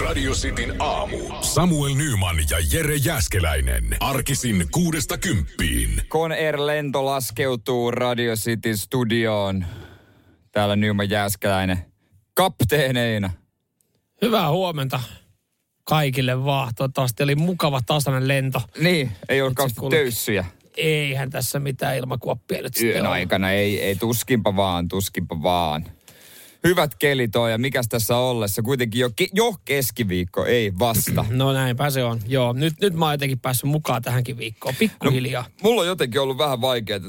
Radio Cityn aamu. Samuel Nyman ja Jere Jäskeläinen. Arkisin kuudesta kymppiin. Conair-lento laskeutuu Radio City studioon. Täällä Nyman Jääskeläinen kapteeneina. Hyvää huomenta kaikille vaan. Toivottavasti oli mukava tasainen lento. Niin, ei ollut kauheasti töyssyjä. Eihän tässä mitään ilmakuoppia nyt sitten Yön aikana ei, ei tuskinpa vaan, tuskinpa vaan. Hyvät kelit on ja mikäs tässä ollessa? Kuitenkin jo, ke- jo keskiviikko, ei vasta. No näinpä se on. Joo, nyt, nyt mä oon jotenkin päässyt mukaan tähänkin viikkoon. Pikkuhiljaa. Mulla on jotenkin ollut vähän vaikeaa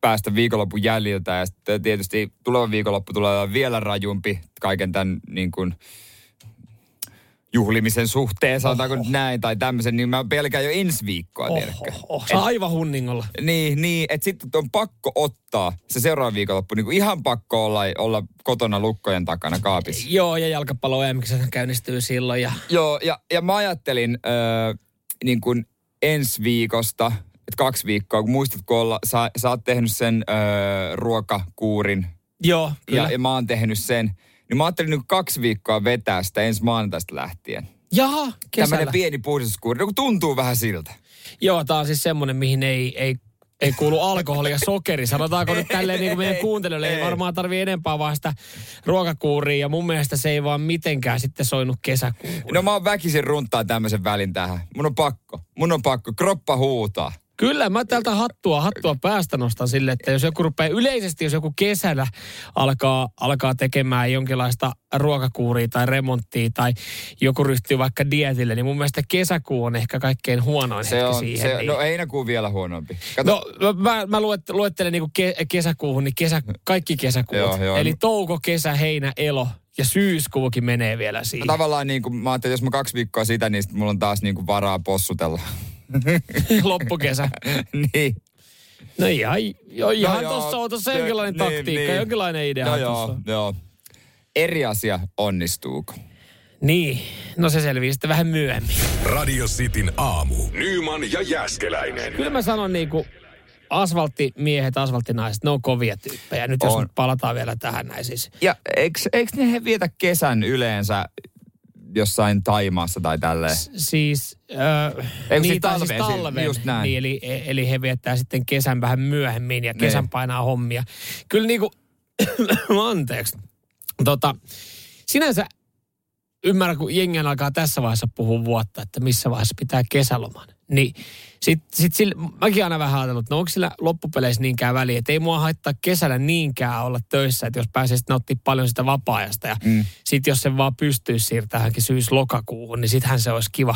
päästä viikonlopun jäljiltä ja sitten tietysti tuleva viikonloppu tulee vielä rajumpi kaiken tämän niin kuin, juhlimisen suhteen, sanotaanko nyt näin, tai tämmöisen, niin mä pelkään jo ensi viikkoa, Oho, tiedätkö? aivan hunningolla. Niin, niin että sitten on pakko ottaa se seuraava viikonloppu, niin kuin ihan pakko olla, olla kotona lukkojen takana kaapissa. Joo, ja jalkapallo EM käynnistyy silloin. Ja... Joo, ja, ja mä ajattelin öö, niin ensi viikosta, että kaksi viikkoa, kun muistatko olla, sä, sä oot tehnyt sen öö, ruokakuurin Joo, kyllä. ja, ja mä oon tehnyt sen, niin mä ajattelin nyt kaksi viikkoa vetää sitä ensi maanantaista lähtien. Jaha, kesällä. Tämmöinen pieni puhdistuskuuri, no kun tuntuu vähän siltä. Joo, tää on siis semmonen, mihin ei, ei, ei kuulu alkoholi ja sokeri. Sanotaanko nyt tälleen niin kuin meidän Ei, kuuntelijoille, ei ei. varmaan tarvii enempää vaan sitä ruokakuuria. Ja mun mielestä se ei vaan mitenkään sitten soinut kesäkuuhun. No mä oon väkisin runtaa tämmöisen välin tähän. Mun on pakko. Mun on pakko. Kroppa huutaa. Kyllä, mä täältä hattua, hattua päästä nostan sille, että jos joku rupeaa yleisesti, jos joku kesällä alkaa, alkaa tekemään jonkinlaista ruokakuuria tai remonttia tai joku ryhtyy vaikka dietille, niin mun mielestä kesäkuu on ehkä kaikkein huonoin Se hetki on, siihen. se, niin. no heinäkuu vielä huonompi. Kato, No mä, mä luet, luettelen niinku ke, kesäkuuhun, niin kesä, kaikki kesäkuut. Joo, joo. Eli touko, kesä, heinä, elo ja syyskuukin menee vielä siihen. tavallaan niin kuin, mä ajattelin, että jos mä kaksi viikkoa sitä, niin sit mulla on taas niin kuin varaa possutella. Loppukesä. niin. No ihan, jo, ihan joo, tossa on tossa se- jonkinlainen niin, taktiikka, niin. jonkinlainen idea. No joo, tossa. joo. Eri asia, onnistuuko? Niin, no se selvii sitten vähän myöhemmin. Radio Cityn aamu. Nyman ja Jäskeläinen. Kyllä mä sanon niin kuin asfalttimiehet, asfalttinaiset, ne on kovia tyyppejä. Nyt jos On. nyt palataan vielä tähän näin siis. Ja eikö, eikö ne he vietä kesän yleensä jossain Taimaassa tai tälleen? S- Siis, äh, Ei, niin, siis talveen, siis- talven, just näin. Niin, eli, eli he viettää sitten kesän vähän myöhemmin ja kesän Niin. painaa hommia. Kyllä niin kuin, anteeksi, tota, sinänsä ymmärrän, kun jengi alkaa tässä vaiheessa puhua vuotta, että missä vaiheessa pitää kesäloman. Niin sit, sit sille, mäkin aina vähän ajatellut, että no onko sillä loppupeleissä niinkään väliä, että ei mua haittaa kesällä niinkään olla töissä, että jos pääsee sitten nauttimaan paljon sitä vapaa-ajasta ja mm. sitten jos se vaan pystyy siirtämään johonkin syys-lokakuuhun, niin sittenhän se olisi kiva,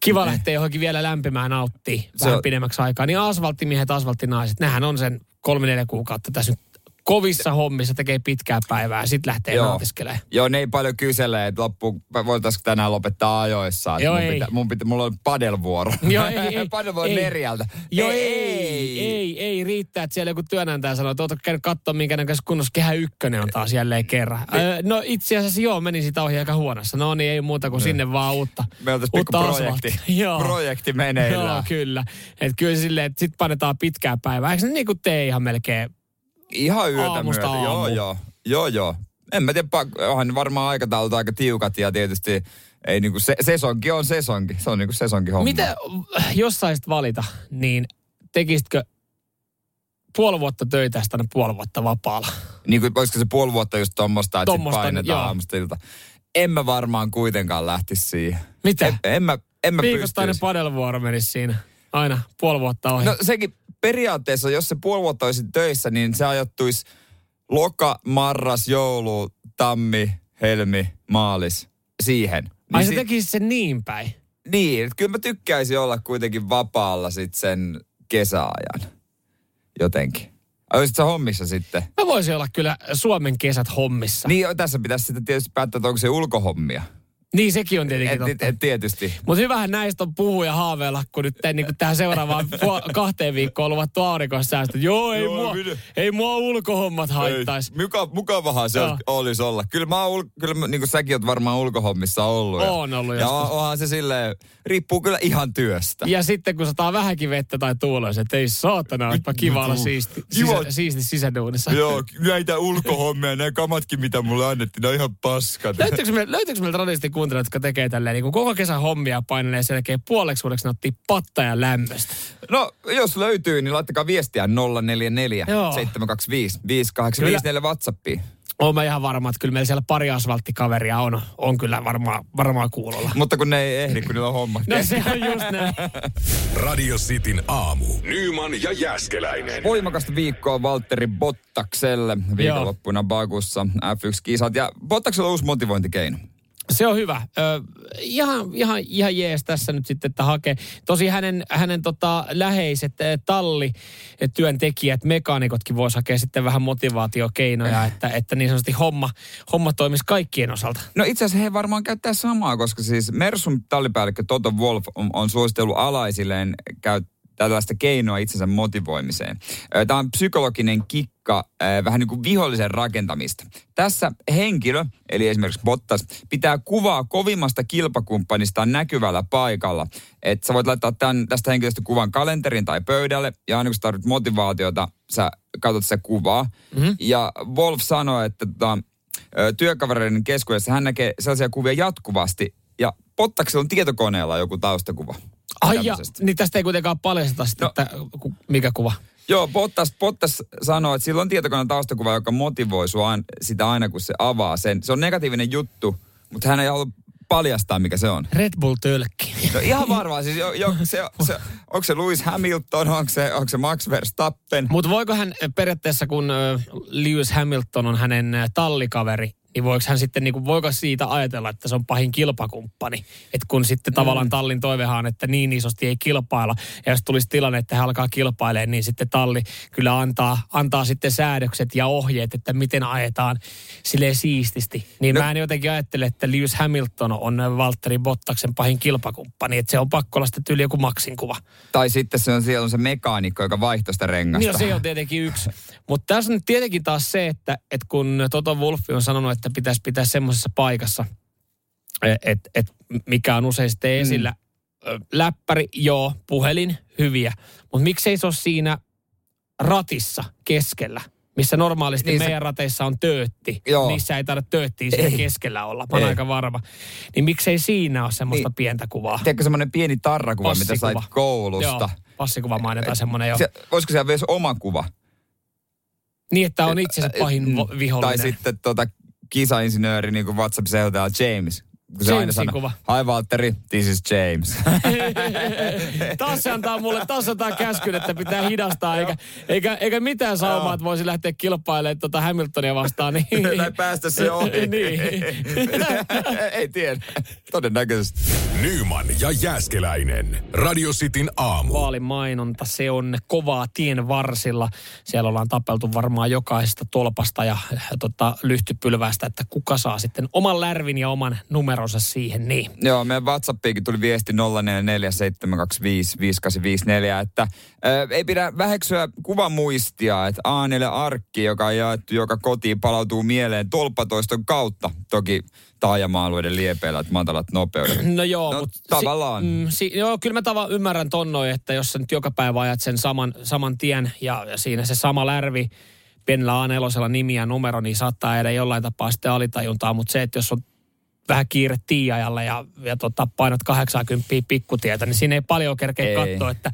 kiva lähteä johonkin vielä lämpimään nauttii. Se vähän on- pidemmäksi aikaa. Niin asfalttimiehet, asfalttinaiset, nehän on sen kolme-neljä kuukautta tässä nyt kovissa hommissa, tekee pitkää päivää ja sitten lähtee Joo. nautiskelemaan. Joo, ne ei paljon kysele, että loppu, voitaisiko tänään lopettaa ajoissa. että Joo, mun ei. Pitä, mun pitä, mulla on padelvuoro. Joo, ei, ei, padelvuoro ei. neljältä. Joo, ei, ei, ei, ei, riittää, että siellä joku työnantaja sanoo, että ootko käynyt katsoa, minkä näköisessä kunnossa kehä ykkönen on taas jälleen kerran. Öö, no itse asiassa joo, meni sitä ohi aika huonossa. No niin, ei muuta kuin sinne vaan uutta. Me uutta projekti. Joo. projekti meneillään. Joo, kyllä. Että kyllä silleen, että sit painetaan pitkää päivää. Eikö se niin kuin tee ihan melkein? Ihan yötä Aamusta myöten. Joo, aamuun. joo. Joo, joo. En mä tiedä, onhan varmaan aikataulut aika tiukat ja tietysti ei niinku se, sesonki on sesonki. Se on niinku sesonki homma. Miten, jos saisit valita, niin tekisitkö puoli vuotta töitä ja sitten puoli vuotta vapaalla? Niin kuin, olisiko se puoli vuotta just tommosta, että sit Tommosta, painetaan joo. aamusta ilta. En mä varmaan kuitenkaan lähtisi siihen. Mitä? En, en mä, en mä Viikoittainen pystyisi. padelvuoro menisi siinä. Aina puoli vuotta ohi. No sekin periaatteessa, jos se puoli vuotta olisi töissä, niin se ajoittuisi loka, marras, joulu, tammi, helmi, maalis siihen. Ai Niin, se sit- tekisi sen niin päin. niin, että kyllä mä tykkäisin olla kuitenkin vapaalla sit sen kesäajan. Jotenkin. Ai Olisit sä hommissa sitten? Mä voisin olla kyllä Suomen kesät hommissa. Niin, tässä pitäisi sitten tietysti päättää, että onko se ulkohommia. Niin sekin on tietenkin Et, totta. et, et, tietysti. Mutta hyvähän näistä on puhua ja haaveilla, kun nyt niin kuin tähän seuraavaan kahteen viikkoon on luvattu aurinkossäästöt. Joo, ei, Joo, mua, minä- ei mua ulkohommat haittaisi. Muka, mukavahan se Joo. olisi olla. Kyllä, mä ul- kyllä mä, niin kuin säkin oot varmaan ulkohommissa ollut. ja- Oon ollut Ja on- onhan se silleen, riippuu kyllä ihan työstä. Ja sitten kun sataa vähänkin vettä tai tuulee, että ei saatana, olisipa kiva olla siisti, sisä, siisti sisäduunissa. Joo, näitä ulkohommia, nämä kamatkin, mitä mulle annettiin, ne on ihan paskat. Löytyykö meillä, löytyykö kuuntelijat, jotka tekee tälleen, niin kun koko kesän hommia painelee selkeä puoleksi vuodeksi nauttii patta ja lämmöstä. No, jos löytyy, niin laittakaa viestiä 044 Joo. 725 5854 WhatsAppiin. Oon mä ihan varma, että kyllä meillä siellä pari asfalttikaveria on, on kyllä varmaan, varmaan kuulolla. Mutta kun ne ei ehdi, kun niillä on homma. No se on just näin. Radio Cityn aamu. Nyman ja Jäskeläinen. Voimakasta viikkoa Valtteri Bottakselle viikonloppuna Bakussa F1-kisat. Ja Bottaksella on uusi motivointikeino. Se on hyvä. Ö, ihan, ihan, ihan jees tässä nyt sitten, että hakee. Tosi hänen, hänen tota, läheiset talli työntekijät, mekaanikotkin voisi hakea sitten vähän motivaatiokeinoja, että, että niin sanotusti homma, homma toimisi kaikkien osalta. No itse asiassa he varmaan käyttää samaa, koska siis Mersun tallipäällikkö Toto Wolf on, on suositellut alaisilleen käyttää tällaista keinoa itsensä motivoimiseen. Tämä on psykologinen kikka, vähän niin kuin vihollisen rakentamista. Tässä henkilö, eli esimerkiksi Bottas, pitää kuvaa kovimmasta kilpakumppanistaan näkyvällä paikalla. Että sä voit laittaa tämän, tästä henkilöstä kuvan kalenterin tai pöydälle, ja aina kun sä tarvitset motivaatiota, sä katsot se kuvaa. Mm-hmm. Ja Wolf sanoi, että tota, työkavereiden keskuudessa hän näkee sellaisia kuvia jatkuvasti, ja Bottaksella on tietokoneella joku taustakuva. Ai ja, niin tästä ei kuitenkaan paljasteta sitten, No. että mikä kuva. Joo, Bottas, Bottas sanoo, että sillä on tietokoneen taustakuva, joka motivoi sua sitä aina, kun se avaa sen. Se on negatiivinen juttu, mutta hän ei halua paljastaa, mikä se on. Red Bull tölkki. No ihan varmaan, siis jo, jo, se, se, onko se Lewis Hamilton, onko se, onko se Max Verstappen? Mutta voiko hän periaatteessa, kun Lewis Hamilton on hänen tallikaveri, niin voiko hän sitten, niin kuin, voiko siitä ajatella, että se on pahin kilpakumppani? Että kun sitten tavallaan tallin toivehan on, että niin isosti ei kilpailla. Ja jos tulisi tilanne, että hän alkaa kilpailemaan, niin sitten talli kyllä antaa, antaa sitten säädökset ja ohjeet, että miten ajetaan silleen siististi. Niin No- mä en jotenkin ajattele, että Lewis Hamilton on Valtteri Bottaksen pahin kilpakumppani. Että se on pakko olla sitten tyyli joku Maxin kuva. Tai sitten se on, siellä on se mekaanikko, joka vaihtaa sitä rengasta. Niin no, se on tietenkin yksi. Mutta tässä on tietenkin taas se, että, että kun Toto Wolffi on sanonut, että pitäisi pitää semmoisessa paikassa, että et, mikä on usein sitten esillä. Ö, Läppäri, joo, puhelin, hyviä. Mutta miksei se ole siinä ratissa keskellä, missä normaalisti Niin se- meidän rateissa on töötti. Joo. Niissä ei tarvitse tööttiä siinä Ei. keskellä olla. Mä aika varma. Niin miksei siinä ole semmoista Niin. pientä kuvaa? Tiedätkö semmoinen pieni tarrakuva, mitä sait koulusta? Joo, passikuva mainitaan semmoinen jo. Se, voisiko siellä myös oma kuva? Niin, että on itse pahin Mm. vihollinen. Tai sitten tota, kisainsinööri, niin kuin WhatsApp-seuraaja James. Kun se aina sanoo, kuva. hi Valtteri, this is James. taas se antaa mulle, taas antaa käskyn, että pitää hidastaa, eikä, eikä, eikä mitään saumaa, että voisi lähteä kilpailemaan tota Hamiltonia vastaan. Niin, tai päästä se ohi. niin. Ei tiedä. Todennäköisesti. Nyman ja Jäskeläinen. Radio Cityn aamu. Vaalimainonta, se on kovaa tien varsilla. Siellä ollaan tapeltu varmaan jokaisesta tolpasta ja, ja tota, lyhtypylvästä, että kuka saa sitten oman lärvin ja oman numeronsa siihen. Niin. Joo, meidän WhatsAppiinkin tuli viesti 0447255854, että ö, ei pidä väheksyä kuvamuistia, että A4 arkki, joka on jaettu joka kotiin, palautuu mieleen tolppatoiston kautta. Toki taajama-alueiden liepeillä, että matalat nopeudet. No joo, No, mutta... tavallaan. mm, si, joo, kyllä mä tava, ymmärrän ton noin, että jos sä nyt joka päivä ajat sen saman, saman tien ja, ja siinä se sama lärvi, pienellä A4 nimi ja numero, niin saattaa jäädä jollain tapaa sitten alitajuntaa, mutta se, että jos on vähän kiire tiiajalle ja, ja tota, painat 80 pikkutietä, niin siinä ei paljon kerkeä Ei. katsoa, että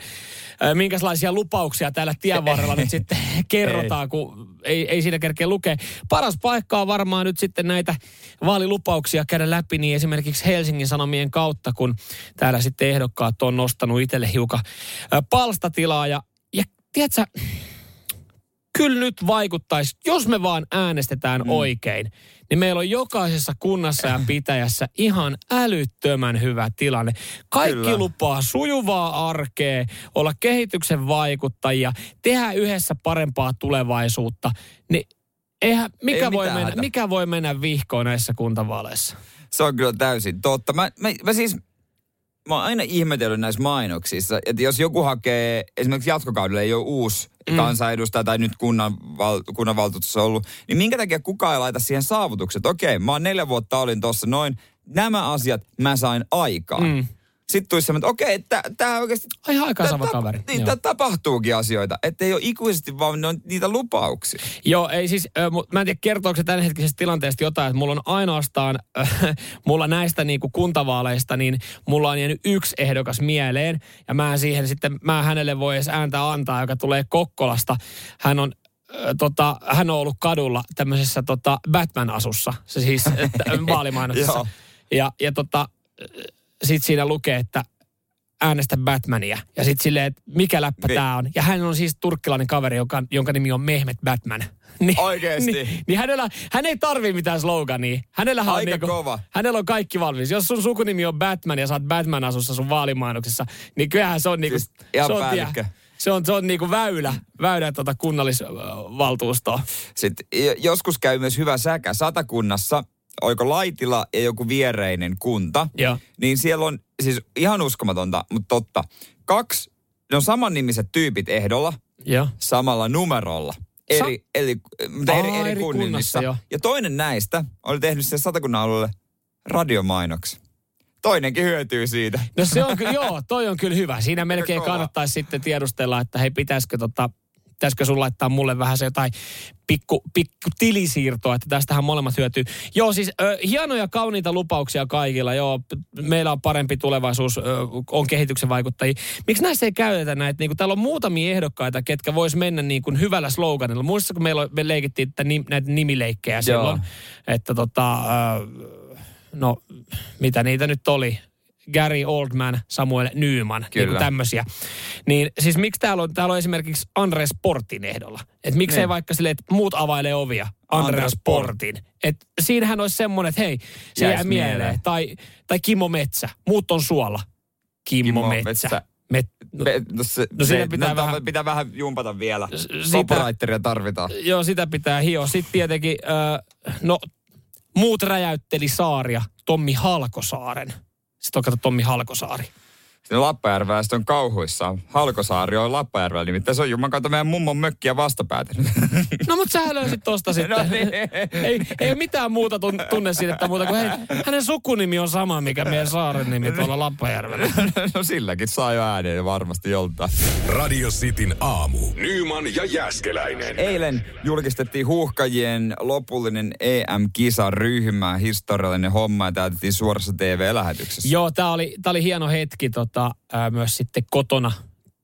minkälaisia lupauksia täällä tien varrella nyt sitten kerrotaan, kun ei, ei siinä kerkeä lukea. Paras paikka on varmaan nyt sitten näitä vaalilupauksia käydä läpi, niin esimerkiksi Helsingin Sanomien kautta, kun täällä sitten ehdokkaat on nostanut itselle hiukan palstatilaa ja, ja tiedätkö, kyllä nyt vaikuttaisi, jos me vaan äänestetään mm. oikein, niin meillä on jokaisessa kunnassa ja pitäjässä ihan älyttömän hyvä tilanne. Kaikki Kyllä. Lupaa sujuvaa arkea, olla kehityksen vaikuttajia, tehdä yhdessä parempaa tulevaisuutta. Niin eihän, mikä, Ei voi mennä, hätä. mikä voi mennä vihkoon näissä kuntavaaleissa? Se on kyllä täysin totta. Mä, mä, mä siis, mä oon aina ihmetellyt näissä mainoksissa, että jos joku hakee, esimerkiksi jatkokaudelle ei ole uusi mm. kansanedustaja tai nyt kunnan, val, kunnanvaltuutussa ollut, niin minkä takia kukaan ei laita siihen saavutukset? Okei, mä oon neljä vuotta olin tuossa noin, nämä asiat mä sain aikaan. Mm sitten tulisi semmoinen, että okei, että tämä oikeasti... Ai aika sama kaveri. Niin, tää tapahtuukin asioita. Että ei ole ikuisesti vaan ne on niitä lupauksia. Joo, ei siis, äh, mä en tiedä kertooko se tämänhetkisestä tilanteesta jotain, että mulla on ainoastaan, äh, mulla näistä niinku kuntavaaleista, niin mulla on jäänyt yksi ehdokas mieleen. Ja mä siihen sitten, mä hänelle voi edes ääntä antaa, joka tulee Kokkolasta. Hän on tota, hän on ollut kadulla tämmöisessä tota Batman-asussa, se siis vaalimainoksessa. ja, ja tota, sitten siinä lukee, että äänestä Batmania. Ja sitten silleen, että mikä läppä niin. tämä on. Ja hän on siis turkkilainen kaveri, jonka, jonka nimi on Mehmet Batman. Niin, Oikeesti? Niin, niin hänellä, hän ei tarvii mitään slogania. Hänellä on, Aika niinku, kova. hänellä on kaikki valmis. Jos sun sukunimi on Batman ja oot Batman-asussa sun vaalimainoksessa, niin kyllähän se on niinku... Siis se on, se on, se on niinku väylä, väylä tuota kunnallisvaltuustoa. Sitten joskus käy myös hyvä säkä satakunnassa oiko Laitila ja joku viereinen kunta, ja. niin siellä on siis ihan uskomatonta, mutta totta. Kaksi, ne on samannimiset tyypit ehdolla, ja. samalla numerolla. Eri, Sa- eli, mutta eri, Aa, eri, eri kunnissa. Ja toinen näistä oli tehnyt sen satakunnan alueelle radiomainoksi. Toinenkin hyötyy siitä. No se on kyllä, joo, toi on kyllä hyvä. Siinä melkein kannattaisi sitten tiedustella, että hei, pitäisikö tota, pitäisikö sun laittaa mulle vähän se jotain pikku, pikku tilisiirtoa, että tästähän molemmat hyötyy. Joo, siis ö, hienoja, kauniita lupauksia kaikilla. Joo, meillä on parempi tulevaisuus, ö, on kehityksen vaikuttajia. Miksi näissä ei käytetä näitä? Niin kuin, täällä on muutamia ehdokkaita, ketkä vois mennä niin kuin hyvällä sloganilla. Muista, kun meillä me leikittiin että nim, näitä nimileikkejä silloin, että tota, ö, no mitä niitä nyt oli? Gary Oldman, Samuel Newman, niin tämmöisiä. Niin siis miksi täällä on, täällä on esimerkiksi Andres Portin ehdolla? Että miksei niin. vaikka silleen, että muut availee ovia, Andreas Portin. Että siinähän olisi semmoinen, että hei, se Jäis jää mieleen. mieleen. Tai, tai Kimmo Metsä, muut on suolla. Kimmo, Kimmo Metsä. Metsä. Met, no, no, se, no siinä se, pitää, no, vähän, pitää vähän jumpata vielä. Sitä, tarvitaan. Joo, sitä pitää hio. Sitten tietenkin, äh, no muut räjäytteli saaria Tommi Halkosaaren. Sitten on kato Tommi Halkosaari. Sinne Lappajärveä on kauhuissa. Halkosaari on Lappajärvellä, nimittäin se on Juman kautta meidän mummon mökkiä vastapäätä. No mutta sä löysit tosta sitten. No, niin. ei, ei mitään muuta tunne siitä muuta kuin hei, hänen sukunimi on sama, mikä meidän saaren nimi tuolla Lappajärvellä. no silläkin saa jo ääneen varmasti joltain. Radio Cityn aamu. Nyman ja Jäskeläinen. Eilen julkistettiin huuhkajien lopullinen EM-kisaryhmä. Historiallinen homma ja täytettiin suorassa TV-lähetyksessä. Joo, tää oli, tää oli hieno hetki. Tota, tota, ää, myös sitten kotona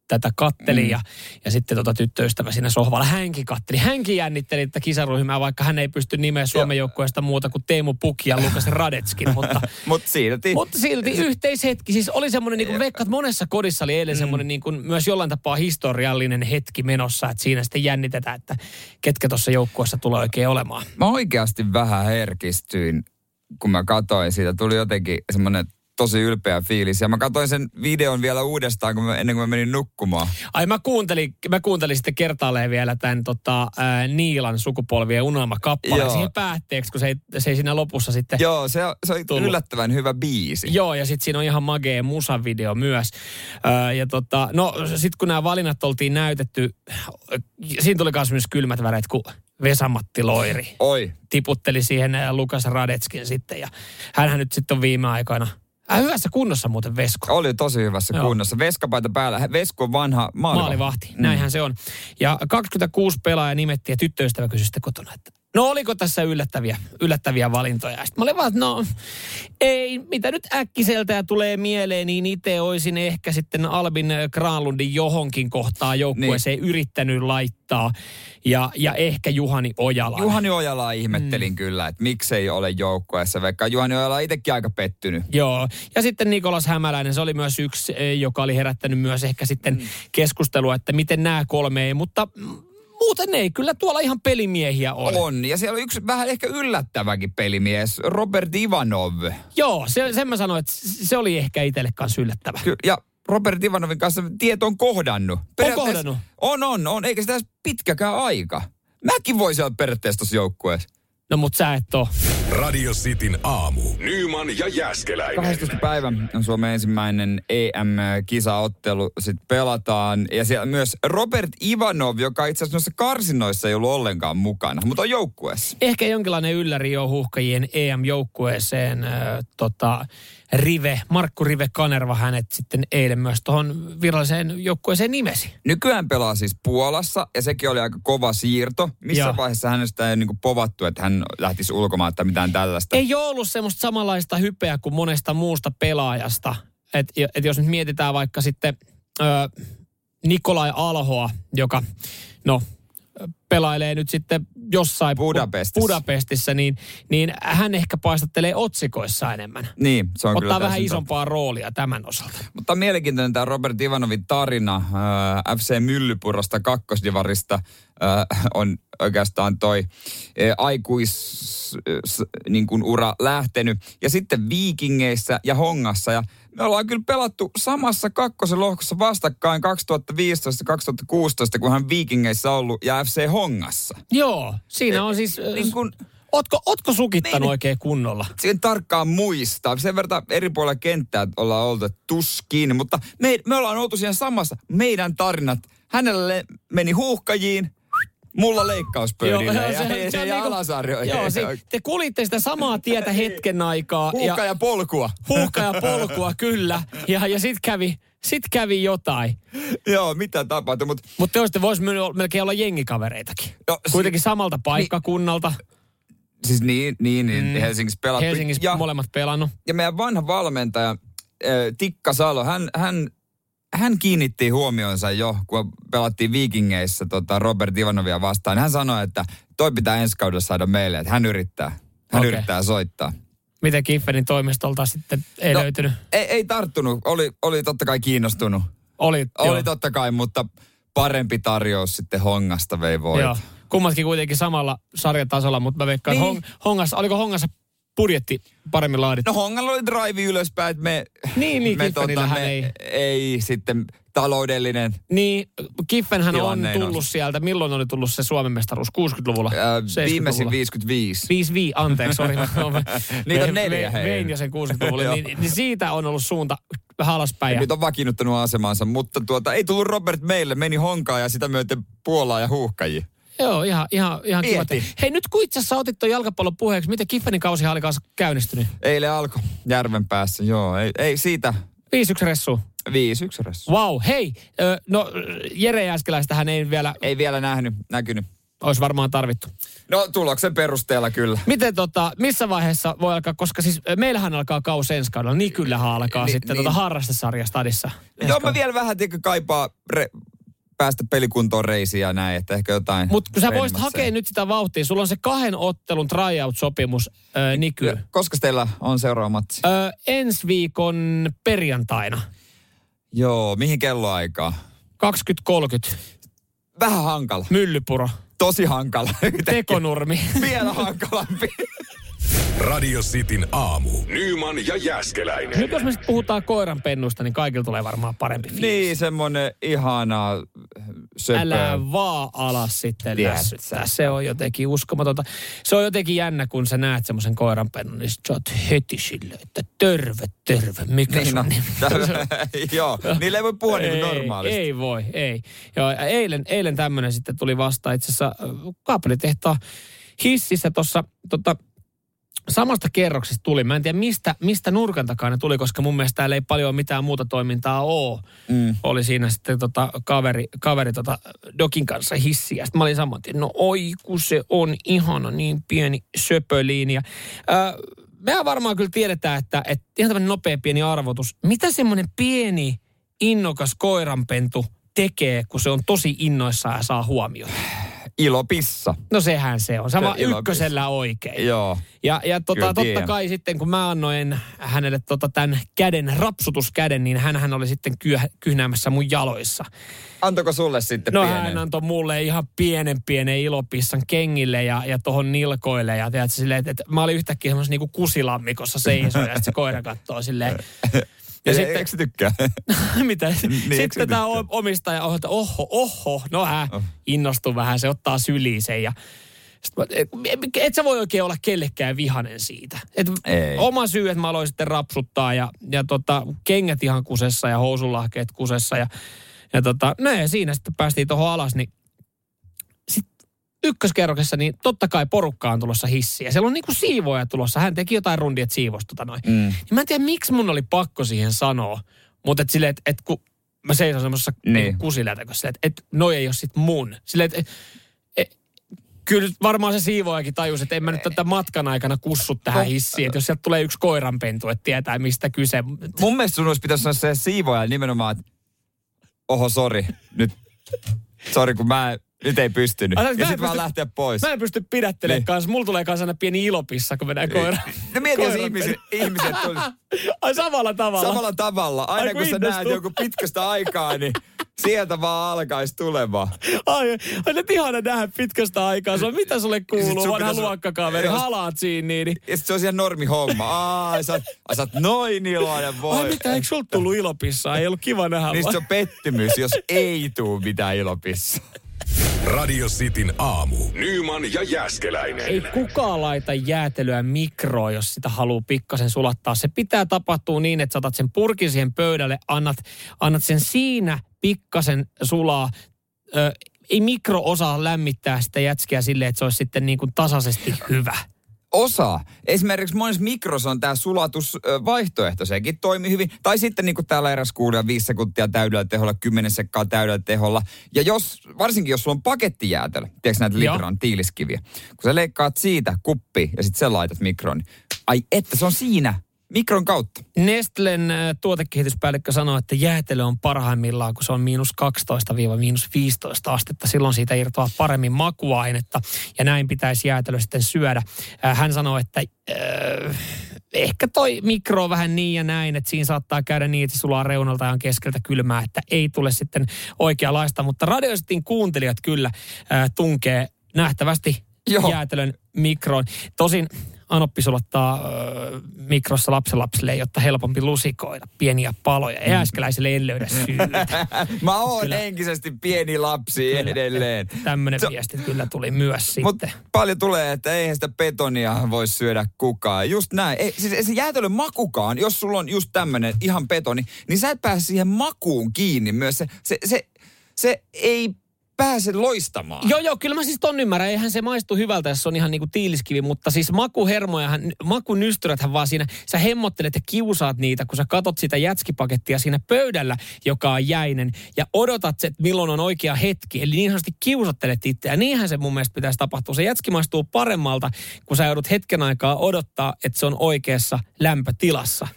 tätä katteli mm. ja, ja sitten tota tyttöystävä siinä sohvalla hänkin katteli. Hänkin jännitteli tätä kisaryhmää, vaikka hän ei pysty nimeä Suomen joukkueesta muuta kuin Teemu Pukki ja Lukas Radetskin. Mutta, Mut silti. Mutta silti yhteishetki. Siis oli semmoinen, niin kuin Veikka, monessa kodissa oli eilen mm. semmoinen niin kuin myös jollain tapaa historiallinen hetki menossa, että siinä sitten jännitetään, että ketkä tuossa joukkueessa tulee oikein olemaan. Mä oikeasti vähän herkistyin, kun mä katsoin siitä. Tuli jotenkin semmoinen tosi ylpeä fiilis. Ja mä katsoin sen videon vielä uudestaan, kun mä, ennen kuin mä menin nukkumaan. Ai mä kuuntelin, mä kuuntelin sitten kertaalleen vielä tämän tota, ää, Niilan sukupolvien unelmakappaleen siihen päätteeksi, kun se ei, se ei siinä lopussa sitten Joo, se, se oli tullut. yllättävän hyvä biisi. Joo, ja sitten siinä on ihan magee musavideo myös. Ää, ja tota, no sitten kun nämä valinnat oltiin näytetty, siinä tuli myös kylmät väreet, kun Vesamatti Loiri. Oi. Tiputteli siihen Lukas Radetskin sitten. Ja hänhän nyt sitten on viime aikoina – Äh, hyvässä kunnossa muuten Vesko. Oli tosi hyvässä Joo. kunnossa. Veskapaita päällä. Vesko on vanha maalivahti. maalivahti. Mm. Näinhän se on. Ja 26 pelaajaa nimettiin ja tyttöystävä kysyi sitten kotona, että no oliko tässä yllättäviä, yllättäviä valintoja? Sitten mä olin vaan, että no ei, mitä nyt äkkiseltä tulee mieleen, niin itse olisin ehkä sitten Albin Granlundin johonkin kohtaa joukkueeseen niin. yrittänyt laittaa. Ja, ja ehkä Juhani Ojala. Juhani Ojala ihmettelin mm. kyllä, että miksei ole joukkueessa, vaikka Juhani Ojala itsekin aika pettynyt. Joo, ja sitten Nikolas Hämäläinen, se oli myös yksi, eh, joka oli herättänyt myös ehkä sitten mm. keskustelua, että miten nämä kolme ei, mutta muuten ei. Kyllä tuolla ihan pelimiehiä on. On, ja siellä on yksi vähän ehkä yllättäväkin pelimies, Robert Ivanov. Joo, se, sen mä sanoin, että se oli ehkä itselle kanssa yllättävä. Ky- ja Robert Ivanovin kanssa tieto on kohdannut. On kohdannut? On, on, on. Eikä sitä pitkäkään aika. Mäkin voisin olla periaatteessa tuossa joukkueessa. No mut sä et oo. Radio Cityn aamu. Nyman ja Jäskeläinen. 12. päivä on Suomen ensimmäinen EM-kisaottelu. Sitten pelataan. Ja siellä myös Robert Ivanov, joka itse asiassa noissa karsinoissa ei ollut ollenkaan mukana, mutta on joukkueessa. Ehkä jonkinlainen ylläri jo huhkajien EM-joukkueeseen. Äh, tota, Rive, Markku Rive Kanerva hänet sitten eilen myös tuohon viralliseen joukkueeseen nimesi. Nykyään pelaa siis Puolassa ja sekin oli aika kova siirto. Missä Joo. vaiheessa hänestä ei niinku povattu, että hän lähtisi ulkomaan tai mitään tällaista? Ei ole ollut semmoista samanlaista hypeä kuin monesta muusta pelaajasta. Et, et jos nyt mietitään vaikka sitten ö, Nikolai Alhoa, joka no pelailee nyt sitten jossain Budapestissa. Budapestissa niin, niin hän ehkä paistattelee otsikoissa enemmän. Niin, se on kyllä Ottaa vähän täysin isompaa roolia tämän osalta. Mutta mielenkiintoinen tämä Robert Ivanovin tarina äh, FC Myllypurosta kakkosdivarista äh, on oikeastaan toi äh, aikuis s, niin kuin ura lähtenyt. Ja sitten Viikingeissä ja Hongassa. Ja me ollaan kyllä pelattu samassa kakkosen lohkossa vastakkain 2015-2016, kun hän Viikingeissä ollut ja FC Hongassa. Joo, siinä on siis... Niin kuin, Ootko, ootko sukittanut Niin. oikein kunnolla? siihen tarkkaan muistaa. Sen verran eri puolilla kenttää ollaan oltu tuskin, mutta me, me ollaan oltu siinä samassa. Meidän tarinat. Hänelle meni huuhkajiin, mulla leikkauspöydille ja, ja, ja, ja niinku- alasarjoihin. Joo, se, te kulitte sitä samaa tietä hetken aikaa. Huuhka ja, ja polkua. huuhka ja polkua, kyllä. Ja, ja sit kävi, sit kävi jotain. Joo, mitä tapahtui, mutta Mutta te olisitte vois melkein olla jengikavereitakin. No, si- Kuitenkin samalta paikkakunnalta. siis niin, niin, niin mm. Helsingissä pelattu. Helsingissä ja, molemmat pelannut. ja meidän vanha valmentaja äh, Tikka Salo, hän, hän, hän kiinnitti huomionsa jo, kun pelattiin Vikingeissä tota Robert Ivanovia vastaan. Hän sanoi, että toi pitää ensi kaudella saada meille, että hän yrittää. Hän Okei. yrittää soittaa. Miten Kiffenin toimistolta sitten ei No, löytynyt? Ei, ei tarttunut. Oli, oli totta kai kiinnostunut. Oli, Oli joo. totta kai, mutta parempi tarjous sitten Hongasta vei voit. Joo. Kummatkin kuitenkin samalla sarjatasolla, mutta mä veikkaan, Niin. Hong, Hongassa, oliko Hongassa budjetti paremmin laadittu? No Hongalla oli drive ylöspäin, että me, Niin, niin, me, Kiffenillähän me ei. ei sitten taloudellinen. Niin, Kiffenhän on tullut nouse. sieltä. Milloin oli tullut se Suomen mestaruus? 60-luvulla? Ää, 70-luvulla? viimeisin 55. 55, anteeksi, mä- Niitä on vein- neljä, hei. Vein jo sen 60-luvulle, Joo. niin, niin, siitä on ollut suunta vähän alaspäin. Ja, Nyt on vakiinnuttanut asemansa, mutta tuota, ei tullut Robert meille, meni Honkaan ja sitä myöten Puolaa ja huuhkajiin. Joo, ihan, ihan, ihan kiva. Hei, nyt kun itse asiassa otit tuon jalkapallon puheeksi, miten Kiffenin kausi oli kanssa käynnistynyt? Eilen alkoi järven päässä, joo. Ei, ei siitä 5-1 ressu. 5-1 ressu. Wow, hei. Ö, no, Jere Jääskeläistähän ei vielä Ei vielä nähnyt, näkynyt. olisi varmaan tarvittu. No tuloksen perusteella kyllä. Miten tota, missä vaiheessa voi alkaa, koska siis meillähän alkaa kausi ensi kaudella, niin kyllähän alkaa Ni- sitten niin. tota harrastesarja stadissa. Joo, mä vielä vähän tiedätkö, kaipaa re- päästä pelikuntoon reisiin ja näin, että ehkä jotain. Mutta kun sä voisit hakea nyt sitä vauhtia, sulla on se kahden ottelun tryout-sopimus ö, Niky. Koska teillä on seuraava matsi? Ö, ensi viikon perjantaina, Joo, mihin kelloaikaa? 20.30, Vähän hankala. Myllypuro, Tosi hankala. Tekonurmi. Vielä hankalampi. Radio Cityn aamu. Nyman ja Jäskeläinen. Nyt jos me sitten puhutaan koiranpennusta, niin kaikilla tulee varmaan parempi fiilis. niin, semmonen ihana söpö. Älä vaan alas sitten lässyttää. Se on jotenkin uskomatonta. Se on jotenkin jännä, kun sä näet semmoisen koiranpennun, niin sit sä oot heti silleen, että terve, terve, mikä Niin, sun no, nimi? joo, niille ei voi puhua niin kuin normaalisti. Ei voi, ei. Joo, ja eilen, eilen tämmöinen sitten tuli vastaan itse asiassa äh, kaapelitehtaan hississä tuossa tota, samasta kerroksesta tuli. Mä en tiedä mistä, mistä nurkan takaa ne tuli, koska mun mielestä täällä ei paljon mitään muuta toimintaa ole. Mm. Oli siinä sitten tota, kaveri, kaveri tota, Dokin kanssa hissiä. Sitten mä olin saman tien, no oi kun se on ihana niin pieni söpöliini. Ja, äh, mehän varmaan kyllä tiedetään, että, että ihan tämmöinen nopea pieni arvotus. Mitä semmoinen pieni innokas koiranpentu tekee, kun se on tosi innoissaan ja saa huomiota? Ilopissa. No sehän se on. Sama Se ilopissa. ykkösellä oikein. Joo. Ja, ja tota, Kyllä totta tiedän. kai sitten, kun mä annoin hänelle tota tämän käden, rapsutuskäden, niin hän oli sitten kyh, kyhnäämässä mun jaloissa. Antoiko sulle sitten No pienen? hän antoi mulle ihan pienen pienen ilopissan kengille ja, ja tohon nilkoille. Ja tiedätkö, silleen, että, että mä olin yhtäkkiä semmoisessa niinku kusilammikossa seisoin ja sitten se koira katsoo silleen. Ja sitten, Eikö se tykkää? mitä? se sitten tämä omistaja on, että oho, oho, no hän Oh. innostui vähän, se ottaa syliin sen ja mä, et, et sä voi oikein olla kellekään vihanen siitä. Et Ei. oma syy, että mä aloin sitten rapsuttaa ja, ja tota, kengät ihan kusessa ja housunlahkeet kusessa. Ja, ja tota, no ja siinä sitten päästiin tuohon alas, niin ykköskerroksessa, niin totta kai porukka on tulossa hissiä. Siellä on niinku siivoja tulossa. Hän teki jotain rundia, että siivosi tota noin. Mm. Niin mä en tiedä, miksi mun oli pakko siihen sanoa. Mutta et silleen, että et kun mä seison semmoisessa Niin. niin. kusilätäkössä, että et, noi ei ole sit mun. Silleen, että et, kyllä varmaan se siivoajakin tajusi, että en mä nyt tätä matkan aikana kussu tähän hissiin. Että jos sieltä tulee yksi koiranpentu, että tietää mistä kyse. Mun mielestä sun olisi pitänyt sanoa se siivoja nimenomaan, että oho, sori, nyt, sori kun mä nyt ei pystynyt. Mä ja en sitten vaan pysty- lähteä pois. Mä en pysty pidättelemään Niin. niin. kanssa. Mulla tulee kanssa aina pieni ilopissa, kun mennään koira. No mieti, jos koiran ihmiset, ihmiset tulisi Ai samalla tavalla. samalla tavalla. Aina Ai, kun kun sä näet joku pitkästä aikaa, niin sieltä vaan alkaisi tulemaan. Ai, ai nyt ihana nähdä pitkästä aikaa. Se on, mitä sulle kuuluu, vanha pitäisi- luokkakaveri, Jos- halaat siinä niin. niin- Ja sit se on ihan normi homma. Ai, sä, oot- ai, sä oot noin iloinen, voi. Ai mitä, eikö sulta tullut ilopissa? Ei ollut kiva nähdä. Niin se on pettymys, jos ei tuu mitään ilopissa. Radio Cityn aamu. Nyman ja Jäskeläinen. Ei kukaan laita jäätelyä mikroon, jos sitä haluaa pikkasen sulattaa. Se pitää tapahtua niin, että sä otat sen purkin siihen pöydälle, annat, annat sen siinä pikkasen sulaa. Ö, ei mikro osaa lämmittää sitä jätskiä silleen, että se olisi sitten niin kuin tasaisesti hyvä. Osa. Esimerkiksi monessa mikrossa on tämä sulatusvaihtoehto, sekin toimii hyvin. Tai sitten niin kuin täällä eräs kuulija, 5 sekuntia täydellä teholla, 10 sekkaa täydellä teholla. Ja jos, varsinkin jos sulla on pakettijäätelö, tiedätkö näitä litran tiiliskiviä, kun sä leikkaat siitä kuppi ja sitten sen laitat mikroon, niin ai että se on siinä mikron kautta. Nestlen äh, tuotekehityspäällikkö sanoi, että jäätelö on parhaimmillaan, kun se on miinus 12-miinus 15 astetta. Silloin siitä irtoaa paremmin makuainetta ja näin pitäisi jäätelö sitten syödä. Äh, Hän sanoi, että äh, ehkä toi mikro on vähän niin ja näin, että siinä saattaa käydä niin, että sulaa reunalta ihan keskeltä kylmää, että ei tule sitten oikeanlaista. Mutta radioistin kuuntelijat kyllä äh, tunkee nähtävästi Joo. jäätelön mikroon. Tosin Anoppi sulattaa ö, mikrossa lapsenlapsille, jotta helpompi lusikoida pieniä paloja. Ja äskeläiselle en löydä syytä. Mä oon Kyllä. henkisesti pieni lapsi Kyllä. edelleen. Tämmöinen Se- viesti kyllä tuli myös Mutta sitten. paljon tulee, että eihän sitä betonia voi syödä kukaan. Just näin. Ei, siis ei se jäätelön makukaan, jos sulla on just tämmönen ihan betoni, niin sä et pääse siihen makuun kiinni myös. Se, se, se, se ei pääse loistamaan. Joo, joo, kyllä mä siis ton ymmärrän. Eihän se maistu hyvältä, jos se on ihan niinku tiiliskivi, mutta siis makuhermojahan, makunystyräthän vaan siinä, sä hemmottelet ja kiusaat niitä, kun sä katot sitä jätskipakettia siinä pöydällä, joka on jäinen, ja odotat, se, että milloin on oikea hetki. Eli niin sanotusti kiusattelet itseä. Niinhän se mun mielestä pitäisi tapahtua. Se jätski maistuu paremmalta, kun sä joudut hetken aikaa odottaa, että se on oikeassa lämpötilassa.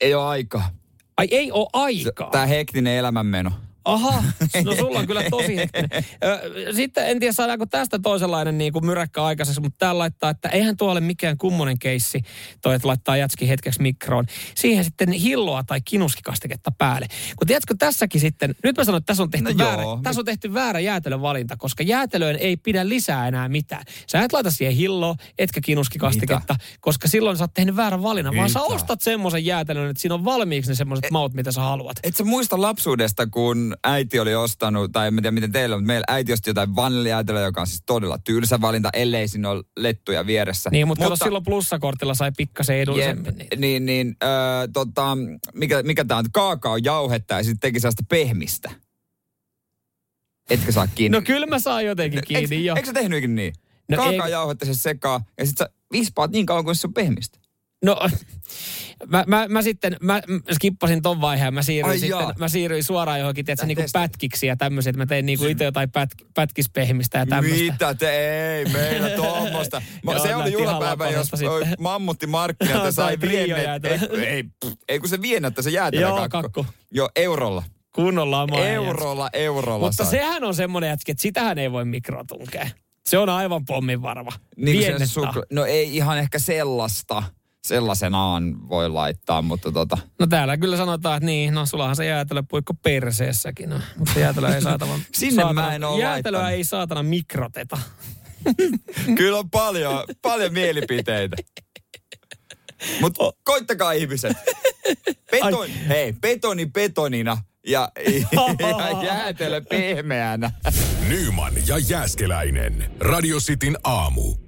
Ei ole aikaa. Ai ei ole aikaa. Tämä hektinen elämänmeno. Aha, no sulla on kyllä tosi hetkinen. Sitten en tiedä saadaanko tästä toisenlainen niin kuin myräkkä aikaiseksi, mutta täällä laittaa, että eihän tuo ole mikään kummonen keissi, toi, että laittaa jätski hetkeksi mikroon. Siihen sitten hilloa tai kinuskikastiketta päälle. Kun tiedätkö tässäkin sitten, nyt mä sanon, että tässä on tehty, No väärä, joo. tässä on tehty väärä jäätelövalinta, koska jäätelöön ei pidä lisää enää mitään. Sä et laita siihen hilloa, etkä kinuskikastiketta, koska silloin sä oot tehnyt väärän valinnan, vaan sä Mitä? ostat semmoisen jäätelön, että siinä on valmiiksi ne semmoiset maut, mitä sä haluat. Et sä muista lapsuudesta, kun äiti oli ostanut, tai en tiedä miten teillä, mutta meillä äiti osti jotain vaniljäätelöä, joka on siis todella tylsä valinta, ellei siinä ole lettuja vieressä. Niin, mutta, mutta silloin plussakortilla sai pikkasen edullisemmin. Jep, Niin. niin, niin öö, tota, mikä, mikä tää on, kaakao jauhetta ja sitten teki sellaista pehmistä. Etkö saa kiinni? No kyllä mä saan jotenkin kiinni eikö, jo. eikö sä tehnyt ikinä niin? No No, kaakao jauhetta se sekaa ja sitten sä vispaat niin kauan kuin se on pehmistä. No, mä, mä, mä sitten, mä skippasin ton vaiheen, mä siirryin, Ai sitten, jaa. mä siirryin suoraan johonkin, tiedätkö, niinku pätkiksi ja tämmöisiä, että mä tein niinku itse jotain pät, pätkispehmistä ja tämmöistä. Mitä te ei meillä tuommoista. Joo, se oli juhlapäivä, jos sitten. mammutti markkinalta Tai sai jäätelö. Ei, ei, ei, kun se viennettä se jäätelökakku. Joo, kakku. Joo, eurolla. Kunnolla oma Eurolla, eurolla Mutta sai. sehän on semmoinen jätki, että sitähän ei voi mikrotunkea. Se on aivan pommin varma. Niin sukla- no ei ihan ehkä sellaista. Sellaisenaan voi laittaa, mutta tota... No täällä kyllä sanotaan, että niin, no sullahan se jäätelöpuikko perseessäkin. No. Mutta jäätelö ei saatana... Sinne saatana, mä en oo Jäätelöä laittanut. ei saatana mikroteta. Kyllä on paljon, paljon mielipiteitä. Mutta koittakaa ihmiset. Beton, hei, betoni betonina ja, ja jäätelö pehmeänä. Nyman ja Jääskeläinen. Radio Cityn aamu.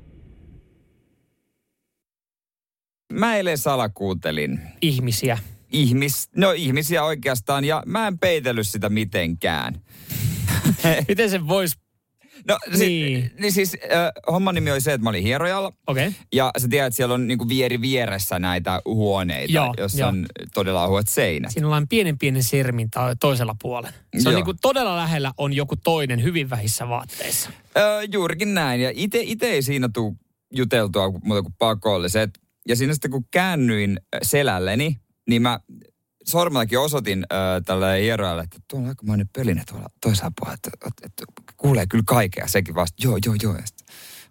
Mä eilen salakuuntelin Ihmisiä. ihmis, no ihmisiä oikeastaan ja mä en peitellyt sitä mitenkään. Miten se voisi... No Niin. niin, niin siis äh, homman nimi oli se, että mä olin hierojalla. Okei. Okay. Ja sä tiedät, että siellä on niinku vieri vieressä näitä huoneita, Joo, jossa joo. on todella ohuet seinät. Siinä ollaan pienen pienen sermin ta- toisella puolella. Se on Joo. niin kuin todella lähellä on joku toinen hyvin vähissä vaatteissa. Öö, juurikin näin. Ja ite, ite ei siinä tule juteltua muuta kuin pakolliset. Ja siinä sitten kun käännyin ö, selälleni, niin mä sormellakin osoitin äh, tälle hierojalle, että tuolla on aikamoinen pölinä tuolla toisella puolella, että, että, että kuulee kyllä kaikkea. Sekin vasta, joo, joo, joo. Ja sit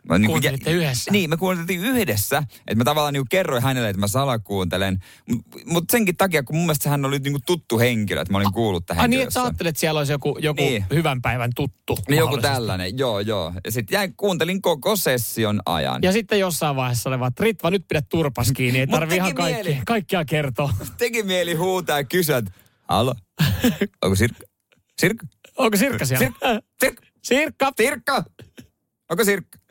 Mä niin Kuuntelitte yhdessä? Niin, me kuunteltiin yhdessä. Että mä tavallaan niin kerroin hänelle, että mä salakuuntelen. Mutta mut senkin takia, kun mun mielestä hän oli niin tutttu henkilö, että mä olin kuullut tähän niin, että ajattelet, että siellä olisi joku, joku niin. Hyvän päivän tuttu. Niin joku tällainen, joo, joo. Ja sitten jäin, kuuntelin koko session ajan. Ja sitten jossain vaiheessa oli vaan, että Ritva, nyt pidä turpas kiinni, ei tarvi ihan kaikki, mieli. kaikkia kertoa. Teki mieli huutaa ja kysyä, että Halo, onko Sirkka? Sirkka? Onko Sirkka siellä? Sirkka? Sirkka! Sirkka? Onko Sirkka?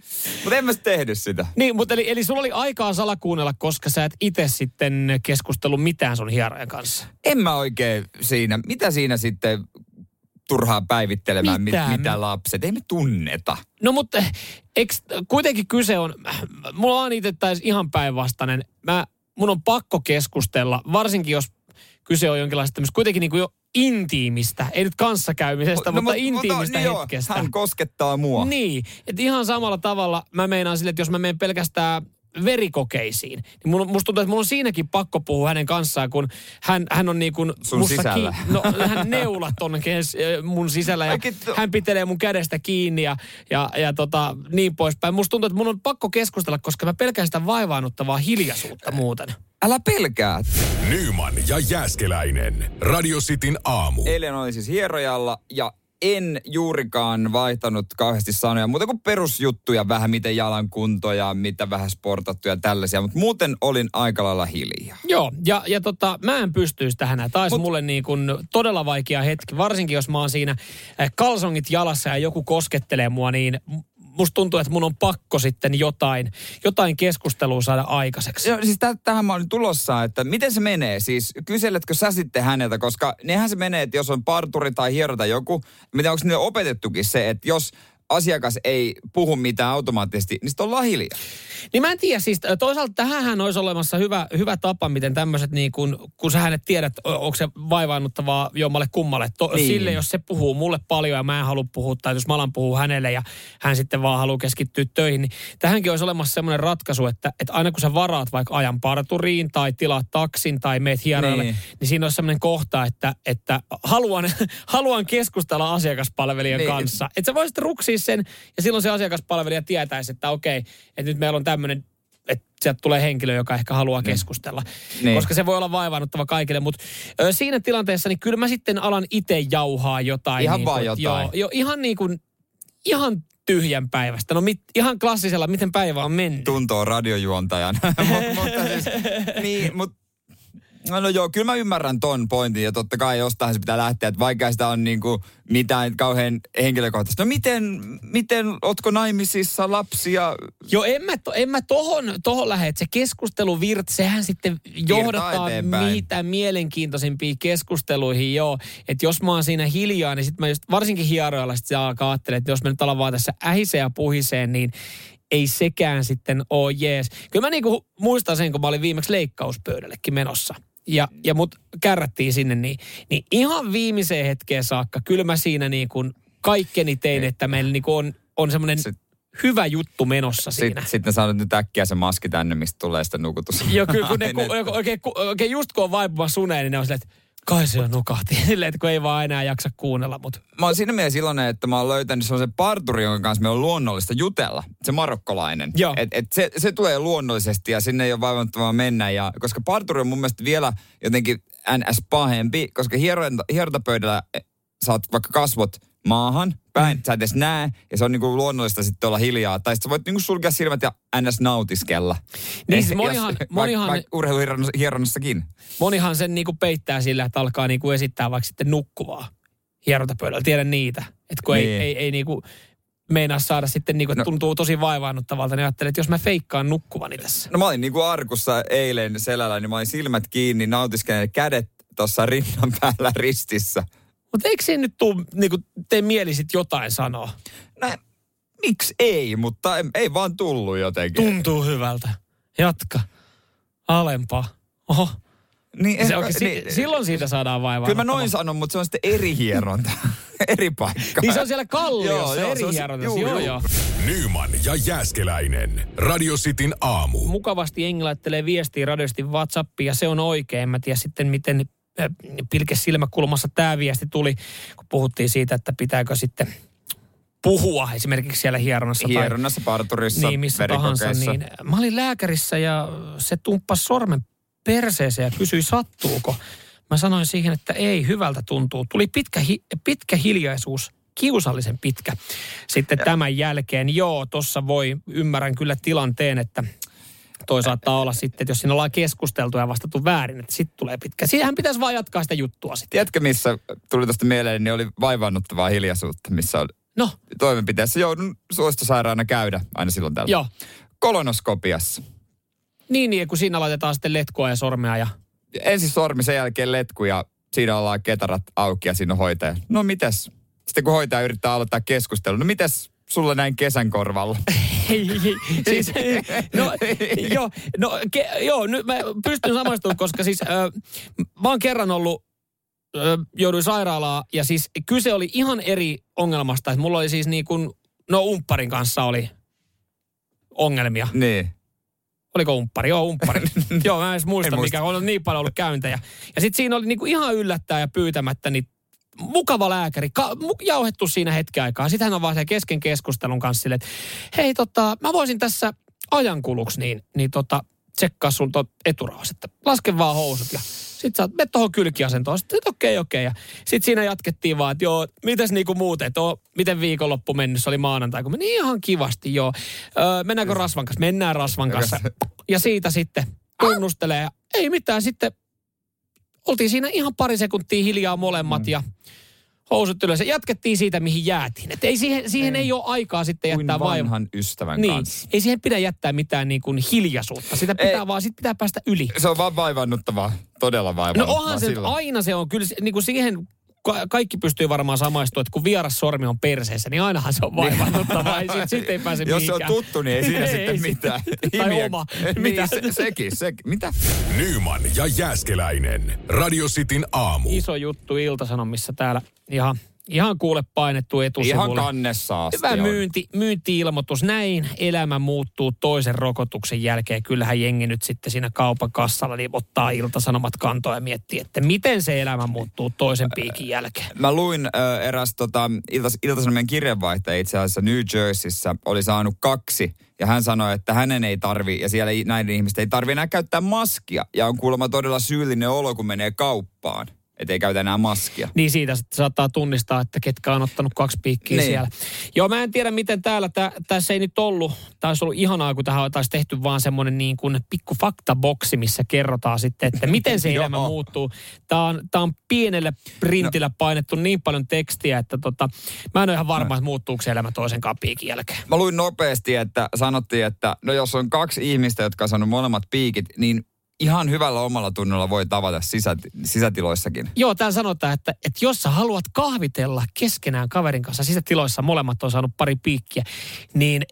Mutta en mä tehnyt sitä. Niin, mutta eli, eli sulla oli aikaa salakuunnella, koska sä et itse sitten keskustellut mitään sun hierojen kanssa. En mä oikein siinä. Mitä siinä sitten turhaa päivittelemään, Mitä? mit, mitä lapset? Ei me tunneta. No mutta eks, kuitenkin kyse on, mulla on itse ihan päinvastainen. Mä, mun on pakko keskustella, varsinkin jos kyse on jonkinlaista tämmöistä kuitenkin niin kuin jo intiimistä, ei nyt kanssakäymisestä, no, mutta mut- intiimistä niin joo, hetkestä. Hän koskettaa mua. Niin, että ihan samalla tavalla mä meinaan sille, että jos mä menen pelkästään verikokeisiin, niin mun, musta tuntuu, että mun on siinäkin pakko puhua hänen kanssaan, kun hän, hän on niin kuin Sun musta sisällä. Ki- no, hän neulat on kes, mun sisällä ja Oikein to- hän pitelee mun kädestä kiinni ja, ja, ja tota, niin poispäin. Musta tuntuu, että mun on pakko keskustella, koska mä pelkään sitä vaivaannuttavaa hiljaisuutta muuten. Älä pelkää. Nyman ja Jääskeläinen. Radio Cityn aamu. Eilen oli siis hierojalla ja en juurikaan vaihtanut kauheasti sanoja, muuta kuin perusjuttuja, vähän miten jalan kunto ja mitä vähän sportattu ja tällaisia, mutta muuten olin aika lailla hiljaa. Joo, ja, ja tota, mä en pystyisi tähän. Tämä olisi Mut- mulle niin kuin todella vaikea hetki, varsinkin jos mä oon siinä äh, kalsongit jalassa ja joku koskettelee mua, niin musta tuntuu, että mun on pakko sitten jotain, jotain keskustelua saada aikaiseksi. Joo, siis tä- tähän mä olin tulossa, että miten se menee? Siis kyseletkö sä sitten häneltä, koska nehän se menee, että jos on parturi tai hiero tai joku, mitä onko niille opetettukin se, että jos asiakas ei puhu mitään automaattisesti, niin sitten ollaan hiljaa. Niin mä en tiedä, siis toisaalta tähän olisi olemassa hyvä, hyvä tapa, miten tämmöiset niin kun, kun sä hänet tiedät, onko se vaivaannuttavaa jommalle kummalle. To, niin. Sille, jos se puhuu mulle paljon ja mä en halua puhua, tai jos mä alan puhua hänelle ja hän sitten vaan haluaa keskittyä töihin, niin tähänkin olisi olemassa semmoinen ratkaisu, että, että aina kun sä varaat vaikka ajan parturiin tai tilaat taksin tai meet hieroille, niin. Niin. niin siinä olisi semmoinen kohta, että, että haluan, haluan keskustella asiakaspalvelijan Niin. kanssa. Että sä voisit ruksia sen ja silloin se asiakaspalvelija tietäisi, että okei, että nyt meillä on tämmöinen että sieltä tulee henkilö, joka ehkä haluaa keskustella. Niin. Koska se voi olla vaivaannuttava kaikille. Mutta ö, siinä tilanteessa, niin kyllä mä sitten alan itse jauhaa jotain. Ihan niin vaan kuin, jotain. Joo, jo, ihan niin kuin, ihan tyhjän päivästä. No mit, ihan klassisella, miten päivä on mennyt. Tuntoo radiojuontajan. Mut, mutta siis, niin, mutta No, no joo, kyllä mä ymmärrän ton pointin ja totta kai jostain se pitää lähteä, että vaikka sitä on niinku mitään kauhean henkilökohtaista. No miten, miten, ootko naimisissa lapsia? Joo, en mä, to, en mä tohon, tohon lähde, että se keskustelu virt, sehän sitten johdattaa mitä mielenkiintoisimpiin keskusteluihin, joo. Että jos mä oon siinä hiljaa, niin sitten mä just, varsinkin hieroilla sit se alkaa ajattelemaan, että jos me nyt ollaan vaan tässä ähiseen ja puhiseen, niin ei sekään sitten ole jees. Kyllä mä niinku muistan sen, kun mä olin viimeksi leikkauspöydällekin menossa. Ja, ja mut kärrättiin sinne, niin, niin ihan viimeiseen hetkeen saakka, kyllä mä siinä niin kuin kaikkeni tein, että meillä niin kuin on, on semmoinen Sit- hyvä juttu menossa siinä. Sitten sit saanut nyt äkkiä se maski tänne, mistä tulee sitä nukutus. Joo, kyllä kun ne, ku, Ainetta. oikein, ku, oikein just kun on vaipumassa uneen, niin ne on silleen, että kai se jo nukahti. Silleen, että kun ei vaan enää jaksa kuunnella, mutta Mä oon siinä mielessä iloinen, että mä oon löytänyt sellaisen parturi, jonka kanssa me on luonnollista jutella. Se marokkolainen. Joo. Et, et se, se tulee luonnollisesti ja sinne ei ole vaivannuttavaa mennä. Ja, koska parturi on mun mielestä vielä jotenkin NS pahempi, koska hieronta, hierontapöydällä eh, saat vaikka kasvot maahan, päin, sä et edes näe, ja se on niinku luonnollista sitten olla hiljaa. Tai sitten sä voit niinku sulkea silmät ja ns. nautiskella. Niin, Eh, siis monihan- jos- monihan- Vaikka vaik urheiluhieronnassakin. monihan sen niinku peittää sillä, että alkaa niinku esittää vaikka sitten nukkuvaa. hierontapöydällä. Tiedän niitä. Että kun niin. Niin. ei, ei, ei niinku meinaa saada sitten, niinku, että No. tuntuu tosi vaivaannuttavalta, niin ajattelin, että jos mä feikkaan nukkuvani tässä. No mä olin niinku arkussa eilen selällä, niin mä olin silmät kiinni, nautiskelen kädet tuossa rinnan päällä ristissä. Mutta eikö se nyt tuu, niinku, tee mieli sit jotain sanoa? No, miksi ei, mutta ei, ei vaan tullut jotenkin. Tuntuu hyvältä. Jatka. Alempaa. Oho. Niin, Se, ehkä- si, niin, silloin siitä saadaan vaivaa. Kyllä mä noin sanon, mutta se on sitten eri hieronta. eri paikka. Niin se on siellä kalliossa, Joo, joo, eri juu, Joo, juu. joo. Nyman ja Jääskeläinen. Radio Cityn aamu. Mukavasti Engi laittelee viestiä radiosti WhatsAppiin ja se on oikein. Mä tiedä sitten, miten äh, pilkes silmäkulmassa tämä viesti tuli, kun puhuttiin siitä, että pitääkö sitten puhua esimerkiksi siellä hieronnassa. tai- Hieronnassa, parturissa, niin, missä tahansa. Niin, mä olin lääkärissä ja se tumppasi sormen perseeseen ja kysyi sattuuko. Mä sanoin siihen, että ei, hyvältä tuntuu. Tuli pitkä, hi, pitkä hiljaisuus, kiusallisen pitkä. Sitten tämän jälkeen, joo, tossa voi, ymmärrän kyllä tilanteen, että toi saattaa olla sitten, että jos siinä ollaan keskusteltu ja vastattu väärin, että sitten tulee pitkä. Siitähän pitäisi vaan jatkaa sitä juttua sitten. Tiedätkö, missä tuli tuosta mieleen, niin oli vaivannuttavaa hiljaisuutta, missä oli No, toimenpiteessä joudun suolistosairaana käydä aina silloin tällä. joo. Kolonoskopiassa. Niin, niin, kun siinä laitetaan sitten letkua ja sormea ja Ensin sormi, sen jälkeen letku ja siinä ollaan ketarat auki ja siinä on hoitaja. No mitäs? Sitten kun hoitaja yrittää aloittaa keskustelun, no mitäs sulla näin kesän korvalla? Siis, no, joo, no, ke, joo, nyt mä pystyn samastumaan, koska siis ö, mä oon kerran ollut, ö, jouduin sairaalaan ja siis kyse oli ihan eri ongelmasta. Että mulla oli siis niin kuin, no umpparin kanssa oli ongelmia. niin. Oliko umppari? Joo, umppari. Joo, mä en edes muista, En muista. mikä on niin paljon ollut käyntejä. Ja sitten siinä oli niinku ihan yllättää ja pyytämättä, niin mukava lääkäri, ka- jauhettu siinä hetken aikaa. Sitten hän on vaan siellä kesken keskustelun kanssa silleen, että hei tota, mä voisin tässä ajankuluksi niin, niin tota, tsekkaa sun tuot eturauhas, että laske vaan housut ja sitten sä oot, me tuohon kylkiasentoon. Sitten okei, okei. Ja sitten siinä jatkettiin vaan, että joo, mitäs niinku muuten, että miten viikonloppu mennyt, se oli maanantai, kun meni ihan kivasti, joo. Öö, mennäänkö Rasvan kanssa? Mennään Rasvan kanssa. Ja siitä sitten tunnustelee. Ja ei mitään, sitten oltiin siinä ihan pari sekuntia hiljaa molemmat ja housut ylös. Ja jatkettiin siitä, mihin jäätiin. Et ei siihen, siihen ei. ole aikaa sitten jättää vaivaa. vanhan ystävän Niin, kanssa. ei siihen pidä jättää mitään niin kuin hiljaisuutta. Sitä pitää Ei. vaan, sit pitää päästä yli. Se on vaan vaivannuttavaa. Todella No vaivannuttavaa onhan se, silloin. aina se on, kyllä niin kuin siihen ka- kaikki pystyy varmaan samaistumaan, että kun vieras sormi on perseessä, niin ainahan se on vaivannuttavaa. Ei sit, sit ei pääse Jos se on tuttu, niin ei siinä Ei sitten sit- mitään. tai Himiä- oma. Mitä? Niin. Se, sekin, sekin. Mitä? Nyman ja Jääskeläinen. Radio Cityn aamu. Iso juttu Iltasanomissa täällä. Ihan, ihan kuule painettu Ihan etusivulle. kannessa asti Hyvä myynti, myynti-ilmoitus. Näin elämä muuttuu toisen rokotuksen jälkeen. Kyllähän jengi nyt sitten siinä kaupan kassalla niin ottaa iltasanomat kantoa ja miettii, että miten se elämä muuttuu toisen piikin jälkeen. Mä luin äh, eräs tota, Iltas, Iltasanomien kirjeenvaihtaja itse asiassa New Jerseyssä oli saanut kaksi. Ja hän sanoi, että hänen ei tarvi, ja siellä näiden ihmisten ei tarvi enää käyttää maskia. Ja on kuulemma todella syyllinen olo, kun menee kauppaan. Että ei käytä enää maskia. Niin siitä sitten saattaa tunnistaa, että ketkä on ottanut kaksi piikkiä Niin. siellä. Joo, mä en tiedä miten täällä, tä, tässä ei nyt ollut, tämä olisi ollut ihanaa, kun tähän oltaisiin tehty vaan semmoinen niin kuin pikku faktaboksi, missä kerrotaan sitten, että miten se elämä muuttuu. Tämä on, tää on pienellä printillä no. painettu niin paljon tekstiä, että tota, mä en ole ihan varma, että muuttuuko se elämä toisenkaan piikin jälkeen. Mä luin nopeasti, että sanottiin, että no jos on kaksi ihmistä, jotka on saanut molemmat piikit, niin ihan hyvällä omalla tunnolla voi tavata sisät, sisätiloissakin. Joo, täällä sanotaan, että, että jos sä haluat kahvitella keskenään kaverin kanssa sisätiloissa, molemmat on saanut pari piikkiä, niin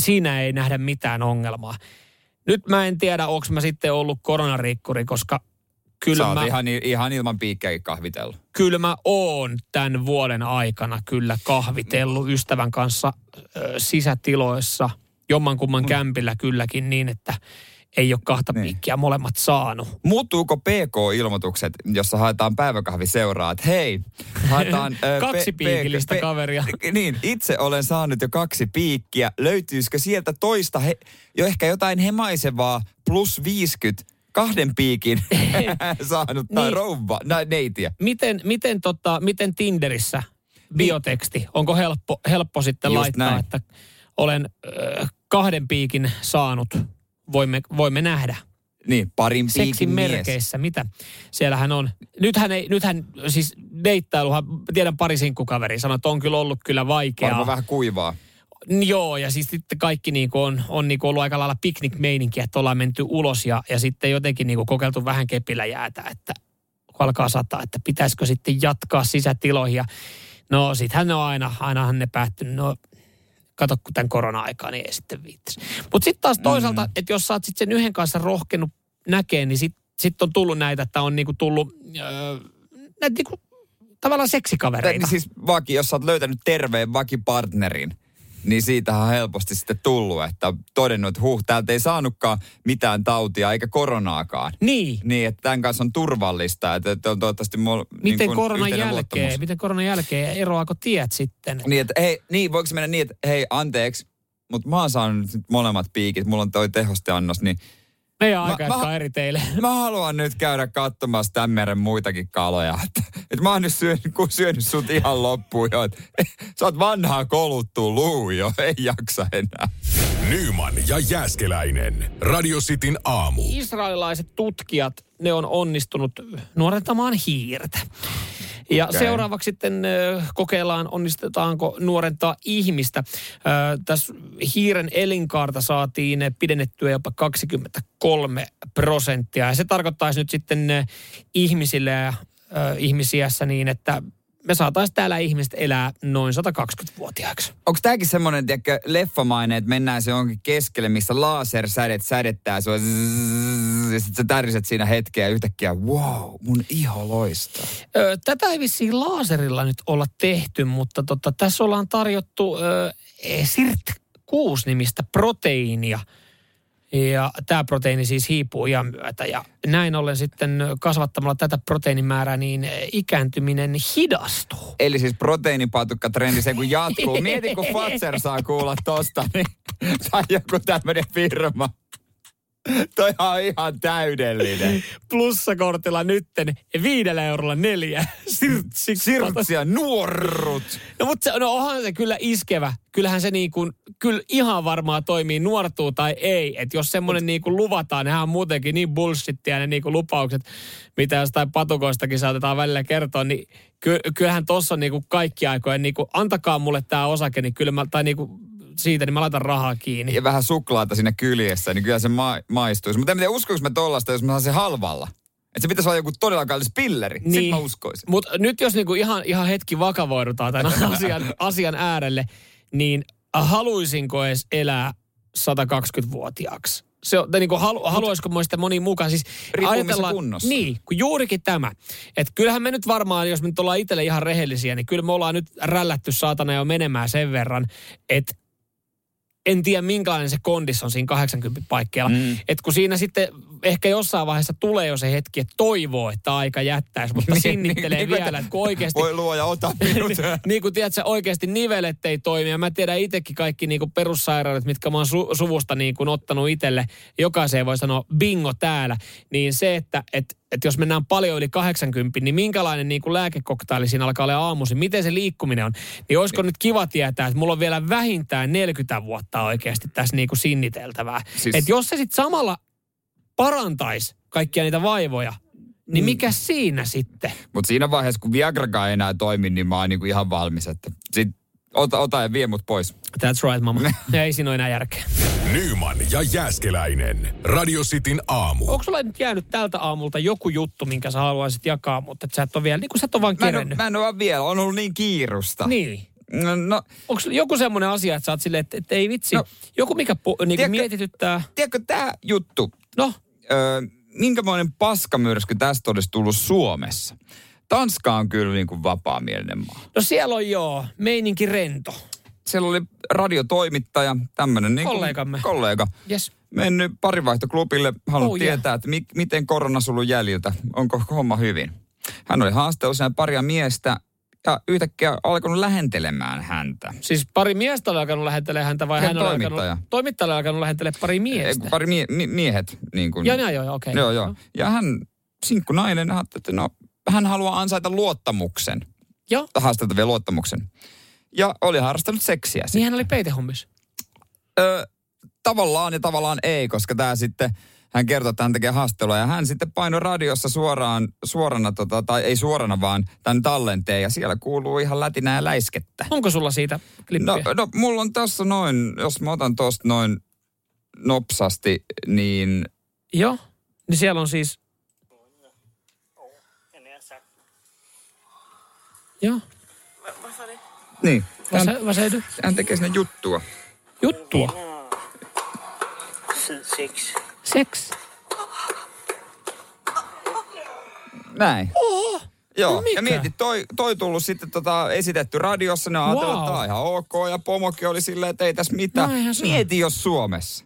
siinä ei nähdä mitään ongelmaa. Nyt mä en tiedä, onko mä sitten ollut koronariikkuri, koska Sä kyllä oot mä, ihan, ihan ilman piikkejä kahvitellut. kyllä mä oon tämän vuoden aikana kyllä kahvitellut ystävän kanssa ö, sisätiloissa, jommankumman kämpillä kylläkin niin, että ei ole kahta Niin. piikkiä molemmat saanut. Muuttuuko PK-ilmoitukset, jossa haetaan päiväkahvi seuraa, että hei, haetaan... ö, Kaksi pe- piikillistä pe- kaveria. Niin, itse olen saanut jo kaksi piikkiä. Löytyisikö sieltä toista, he, jo ehkä jotain hemaisevaa, plus 50, kahden piikin saanut tai Niin. rouva, no, neitiä. miten, miten, tota, miten Tinderissä bioteksti, onko helppo, helppo sitten Just laittaa, näin. että olen ö, kahden piikin saanut, voimme, voimme nähdä. Niin, parin piikin seksin mies. merkeissä, mitä siellähän on. Nythän, ei, nythän siis deittailuhan, tiedän pari sinkkukaveri sanoi, että on kyllä ollut kyllä vaikeaa. Varmaan vähän kuivaa. Joo, ja siis sitten kaikki niinku on, on niinku ollut aika lailla piknik-meininkiä, että ollaan menty ulos ja, ja sitten jotenkin niinku kokeiltu vähän kepillä jäätä, että kun alkaa sataa, että pitäisikö sitten jatkaa sisätiloihin. Ja no sittenhän ne on aina, ainahan ne päättynyt, no kato kun tämän korona-aikaa, niin ei sitten viittisi. Mutta sitten taas toisaalta, mm. että jos sä oot sitten sen yhden kanssa rohkenut näkee, niin sitten sit on tullut näitä, että on niinku tullut öö, näitä niinku, tavallaan seksikavereita. Niin siis vaki, jos sä oot löytänyt terveen vakipartnerin, niin siitähän on helposti sitten tullut, että todennut, että huh, täältä ei saanutkaan mitään tautia eikä koronaakaan. Niin. Niin, että tämän kanssa on turvallista, että, että on toivottavasti mol, Miten niin kuin koronan jälkeen, miten koronan jälkeen eroako tiet sitten? Niin, että hei, niin, voiko mennä niin, että hei, anteeksi, mutta mä oon saanut nyt molemmat piikit, mulla on toi tehosteannos, niin Meidän Mä- aika mä- mä, eri teille. mä haluan nyt käydä katsomassa tämän meren muitakin kaloja. Että, että mä oon nyt syönyt, kun syönyt sut ihan loppuun jo. Että, sä oot vanhaa koluttu luu jo, ei jaksa enää. Nyman ja Jääskeläinen. Radio Cityn aamu. Israelilaiset tutkijat, ne on onnistunut nuorentamaan hiirtä. Ja okay. seuraavaksi sitten kokeillaan, onnistetaanko nuorentaa ihmistä. Tässä hiiren elinkaarta saatiin pidennettyä jopa 23 prosenttia. Ja se tarkoittaisi nyt sitten ihmisille ja ihmisiässä niin, että me saataisiin täällä ihmiset elää noin 120-vuotiaaksi. Onko tämäkin semmoinen, tiedätkö, leffamainen, että mennään se jonkin keskelle, missä lasersädet sädettää sua zzzz, ja sit sä täriset siinä hetkeä ja yhtäkkiä, wow, mun iho loistaa. Ö, Tätä ei vissiin laaserilla nyt olla tehty, mutta tota, tässä ollaan tarjottu ö, SIRT-6-nimistä proteiinia. Ja tämä proteiini siis hiipuu iän myötä. Ja näin ollen sitten kasvattamalla tätä proteiinimäärää, niin ikääntyminen hidastuu. Eli siis proteiinipatukka-trendi, se kun jatkuu. Mieti, kun Fatser saa kuulla tosta, niin, tai joku tämmöinen firma. Toi on ihan täydellinen. Plussakortilla nytten viidellä eurolla neljä. Sirt, Sirtsia, nuorrut. No mutta se, no onhan se kyllä iskevä. Kyllähän se niin kuin, kyllä ihan varmaan toimii nuortuu tai ei. Että jos semmoinen niin kuin luvataan, nehän on muutenkin niin bullshittia ne niin kuin lupaukset, mitä jostain patukoistakin saatetaan välillä kertoa, niin ky, kyllähän tuossa on niin kuin kaikki aikojen, niin kuin, antakaa mulle tämä osake, niin kyllä mä, tai niin kuin siitä, niin mä laitan rahaa kiinni. Ja vähän suklaata siinä kyljessä, niin kyllä se ma- maistuisi. Mutta en tiedä, uskoinko mä tollasta, jos mä saan se halvalla. Että se pitäisi olla joku todella kallis pilleri. Niin. Sitten mä uskoisin. Mutta nyt jos niinku ihan, ihan hetki vakavoidutaan tämän asian, asian äärelle, niin haluaisinko edes elää 120-vuotiaaksi? Se on, tai niinku, halu, haluaisiko muista moni mukaan? Siis missä kunnossa. Niin, kun juurikin tämä. Että kyllähän me nyt varmaan, jos me nyt ollaan itselle ihan rehellisiä, niin kyllä me ollaan nyt rällätty saatana jo menemään sen verran, että en tiedä minkälainen se kondis on siinä 80 paikkeilla. Mm. Että kun siinä sitten ehkä jossain vaiheessa tulee jo se hetki, että toivoo, että aika jättäisi, mutta Niin, sinnittelee niin, vielä, että että kun oikeasti Voi luoja, ota minut. niin kuin tiedät, sä oikeasti nivelet ei toimi. Ja mä tiedän itsekin kaikki niin kuin perussairaudet, mitkä mä oon su- suvusta niin kuin ottanut itselle. Jokaiseen voi sanoa bingo täällä. Niin se, että et, et jos mennään paljon yli 80, niin minkälainen niin kuin lääkekoktaili siinä alkaa olla aamuisin. Miten se liikkuminen on. Niin olisiko nyt kiva tietää, että mulla on vielä vähintään 40 vuotta oikeasti tässä niin kuin sinniteltävää. Siis... Että jos se sitten samalla parantaisi kaikkia niitä vaivoja, niin mikä siinä sitten? Mutta siinä vaiheessa, kun Viagrakaan ei enää toimi, niin mä oon niinku ihan valmis. Että sit ota, ota ja vie mut pois. That's right, mama. Ja ei siinä ole enää järkeä. Nyman ja Jääskeläinen. Radio Cityn aamu. Onko sulla nyt jäänyt tältä aamulta joku juttu, minkä sä haluaisit jakaa, mutta et sä et ole vielä, niin kuin sä et ole vaan Mä en, oo- kerennyt. mä en ole vaan vielä, on ollut niin kiirusta. Niin. No, no Onko joku semmoinen asia, että sä oot silleen, että, että ei vitsi, No, joku mikä pu, niin tiedätkö- mietityttää. tiedätkö tää juttu, No, öö, minkämoinen paskamyrsky tästä olisi tullut Suomessa? Tanska on kyllä niin kuin vapaamielinen maa. no siellä on joo, meininki rento. Siellä oli radiotoimittaja, tämmöinen niin Kollegamme. kollega. Yes. Mennyt parivaihtoklubille, halunnut Oh, yeah. tietää, että mi- miten korona sulu jäljiltä, onko homma hyvin. Hän oli haastelussa paria miestä ja yhtäkkiä alkanut lähentelemään häntä. Siis pari miestä oli alkanut lähentelee häntä vai Ja hän oli toimittaja. alkanut, toimittaja oli alkanut lähentelee pari Ei, miestä. kun Pari mie- mi- miehet. Niin kuin, Joo, joo, joo, okei. Joo, joo. Ja hän, sinkku nainen, ajatteli, että no, hän haluaa ansaita luottamuksen. Joo, Haasteltavia luottamuksen. Ja oli harrastanut seksiä. niin hän oli peitehommissa. Ö, tavallaan ja tavallaan ei, koska tämä sitten hän kertoi, että hän tekee haastelua ja hän sitten painoi radiossa suoraan, suorana, tota, tai ei suorana vaan tämän tallenteen ja siellä kuuluu ihan lätinää ja läiskettä. Onko sulla siitä klippiä? No, no mulla on tässä noin, jos mä otan tosta noin nopsasti, niin Joo. Niin siellä on siis... Joo. niin, Vad, hän, tekee sinne juttua. Juttua. Sex. Sex. Näin. Oho. Joo, No mikä? ja mieti, toi, toi tullut sitten tota, esitetty radiossa, ne on ajatellut, Wow. että tämä on ihan ok, ja pomokin oli silleen, että ei tässä mitään. No mieti, jos Suomessa.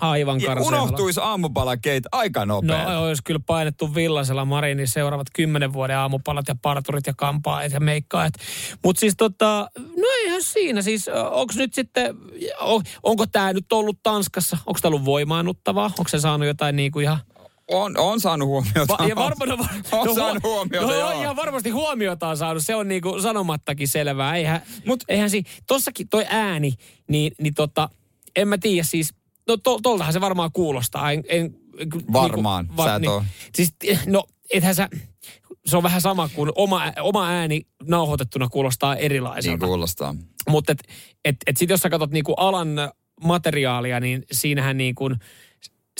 Aivan Ja karseella. unohtuisi aamupalakeit aika No nopeasti. olisi kyllä painettu villasella Marinin seuraavat kymmenen vuoden aamupalat ja parturit ja kampaajat ja meikkaajat. Mutta siis tota, no eihän siinä siis, onko nyt sitten, o- onko tämä nyt ollut Tanskassa, onko tämä ollut voimaannuttavaa, onko se saanut jotain niin kuin ihan... On, on saanut huomiota. Va- ja varmaan no, on no, saanut huomiota, no, joo. ihan varmasti huomiota on saanut, se on niinku sanomattakin selvää. Eihän, Mut eihän si, tossakin toi ääni, niin, niin tota, en mä tiedä siis, no to, toltahan se varmaan kuulostaa. En, en, Varmaan, sä et oo. Siis, no ethän sä, se on vähän sama kuin oma, oma ääni nauhoitettuna kuulostaa Niin erilaiselta. kuulostaa. Mutta et, et, et sit jos sä katsot niinku alan materiaalia, niin siinähän niinku,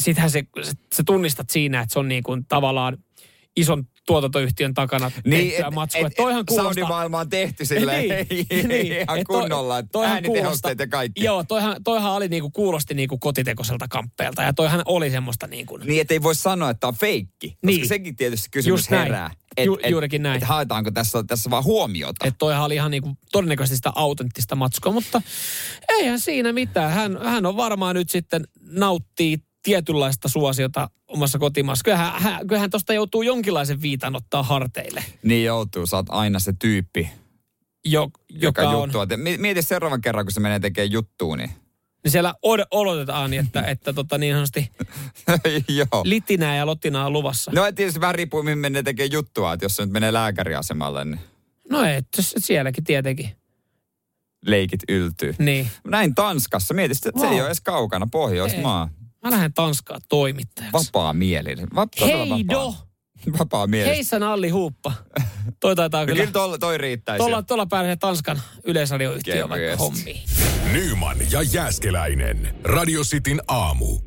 sittenhän se, se tunnistat siinä, että se on niinku tavallaan ison tuotantoyhtiön takana Niin, tehtyä et, matskua. et, Toihan kuulostaa... soundimaailma on tehty silleen Niin, niin. ihan Et toi- kunnolla, toihan äänitehosteet ja kaikki. Joo, toihan, toihan oli niinku, kuulosti niinku kotitekoiselta kamppeelta ja toihan oli semmoista niinku... Niin, että ei voi sanoa, että on feikki. Koska Niin. sekin tietysti kysymys Just näin. herää. Ju- juurikin näin. Että haetaanko tässä, tässä vaan huomiota. Että toihan oli ihan niinku todennäköisesti sitä autenttista matskua, mutta eihän siinä mitään. Hän, hän on varmaan nyt sitten nauttii tietynlaista suosiota omassa kotimaassa. Kyllähän, hän, kyllähän tosta joutuu jonkinlaisen viitan ottaa harteille, Niin joutuu, sä oot aina se tyyppi, jo, joka, joka on... juttua. Mieti seuraavan kerran, kun se menee tekemään juttua, niin Niin siellä od- odotetaan, niin että, että tota niin sanotusti joo. litinää ja lotinaa on luvassa. No tietysti vähän riippuu, mihin menee tekemään juttua, että jos se nyt menee lääkäriasemalle, niin No et, sielläkin tietenkin. leikit yltyy. Niin. Näin Tanskassa, mieti, että se ei Wow. ole edes kaukana, Pohjoismaa. Mä lähden Tanskaan toimittajaksi. Vapaa mieli. Va- todella Heido! Vapaa, vapaa mieli. Heissan Alli Huuppa. Toi taitaa No kyllä. Kyllä toi, toi riittäisi. Tuolla, tuolla pääsee Tanskan yleisradioyhtiö vaikka Kevyesti. hommiin. Nyman ja Jääskeläinen. Radio Cityn aamu.